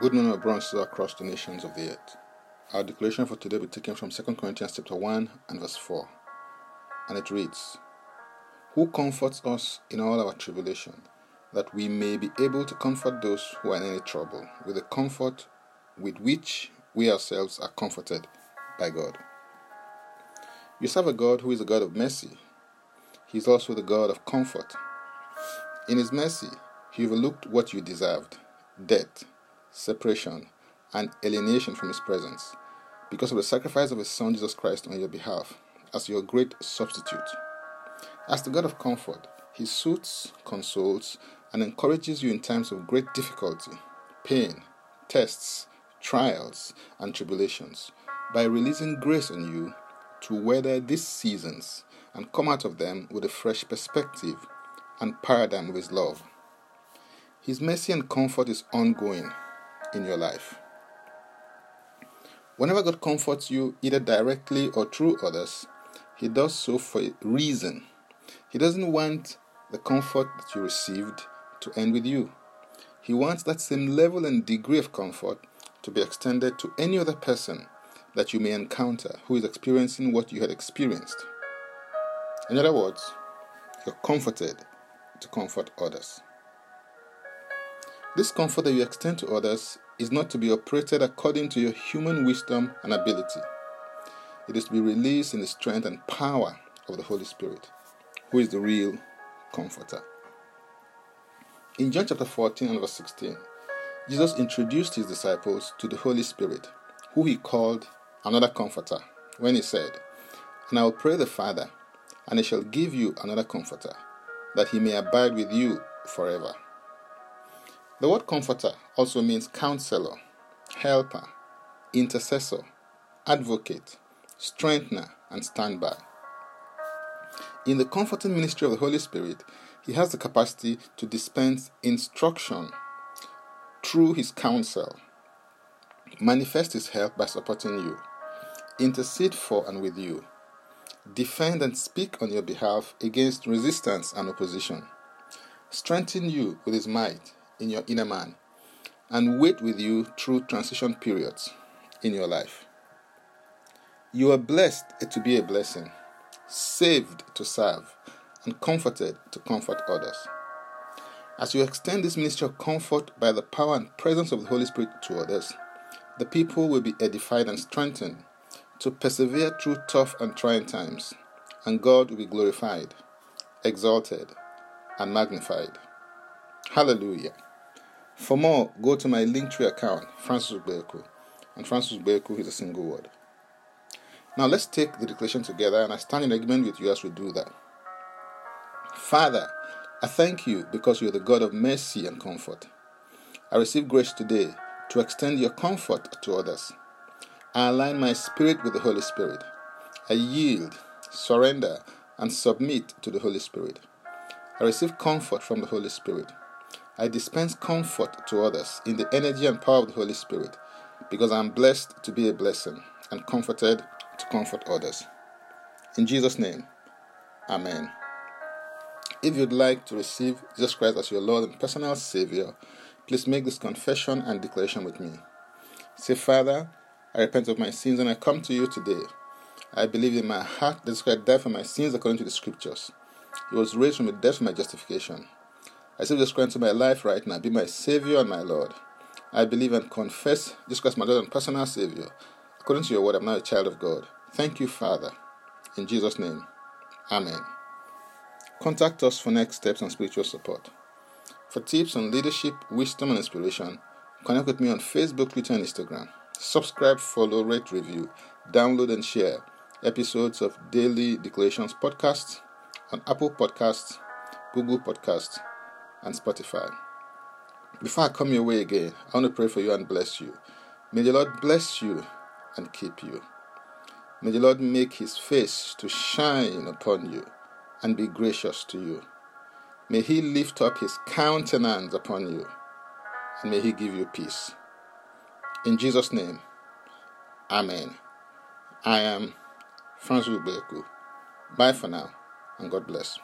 Good morning, brothers across the nations of the earth. Our declaration for today will be taken from 2 Corinthians chapter 1 and verse 4. And it reads, Who comforts us in all our tribulation, that we may be able to comfort those who are in any trouble, with the comfort with which we ourselves are comforted by God. You serve a God who is a God of mercy. He is also the God of comfort. In His mercy, He overlooked what you deserved death, separation, and alienation from His presence because of the sacrifice of His Son Jesus Christ on your behalf as your great substitute. As the God of comfort, He soothes, consoles, and encourages you in times of great difficulty, pain, tests, trials, and tribulations by releasing grace on you to weather these seasons and come out of them with a fresh perspective and paradigm of His love. His mercy and comfort is ongoing in your life. Whenever God comforts you, either directly or through others, He does so for a reason. He doesn't want the comfort that you received to end with you. He wants that same level and degree of comfort to be extended to any other person that you may encounter who is experiencing what you had experienced. In other words, you're comforted to comfort others. This comfort that you extend to others is not to be operated according to your human wisdom and ability. It is to be released in the strength and power of the Holy Spirit, who is the real comforter. In John chapter 14 and verse 16, Jesus introduced his disciples to the Holy Spirit, who he called another comforter, when he said, And I will pray the Father, and he shall give you another comforter, that he may abide with you forever. The word comforter also means counselor, helper, intercessor, advocate, strengthener, and standby. In the comforting ministry of the Holy Spirit, he has the capacity to dispense instruction through his counsel, manifest his help by supporting you, intercede for and with you, defend and speak on your behalf against resistance and opposition, strengthen you with his might in your inner man, and wait with you through transition periods in your life. You are blessed to be a blessing, saved to serve, and comforted to comfort others. As you extend this ministry of comfort by the power and presence of the Holy Spirit to others, the people will be edified and strengthened to persevere through tough and trying times, and God will be glorified, exalted, and magnified. Hallelujah. For more, go to my Linktree account, Francis Ubeku, and Francis Ubeku is a single word. Now let's take the declaration together, and I stand in agreement with you as we do that. Father, I thank you because you are the God of mercy and comfort. I receive grace today to extend your comfort to others. I align my spirit with the Holy Spirit. I yield, surrender, and submit to the Holy Spirit. I receive comfort from the Holy Spirit. I dispense comfort to others in the energy and power of the Holy Spirit because I am blessed to be a blessing and comforted to comfort others. In Jesus' name, Amen. If you'd like to receive Jesus Christ as your Lord and personal Savior, please make this confession and declaration with me. Say, Father, I repent of my sins and I come to you today. I believe in my heart that Jesus Christ died for my sins according to the Scriptures. He was raised from the dead for my justification. I say Jesus Christ into my life right now. Be my Savior and my Lord. I believe and confess Jesus Christ, my Lord and personal Savior. According to your word, I'm now a child of God. Thank you, Father. In Jesus' name, Amen. Contact us for next steps and spiritual support. For tips on leadership, wisdom, and inspiration, connect with me on Facebook, Twitter, and Instagram. Subscribe, follow, rate, review, download, and share episodes of Daily Declarations podcasts on Apple Podcasts, Google Podcasts, and Spotify. Before I come your way again, I want to pray for you and bless you. May the Lord bless you and keep you. May the Lord make his face to shine upon you and be gracious to you. May he lift up his countenance upon you, and may he give you peace. In Jesus' name, Amen. I am Francis Ubeku. Bye for now, and God bless.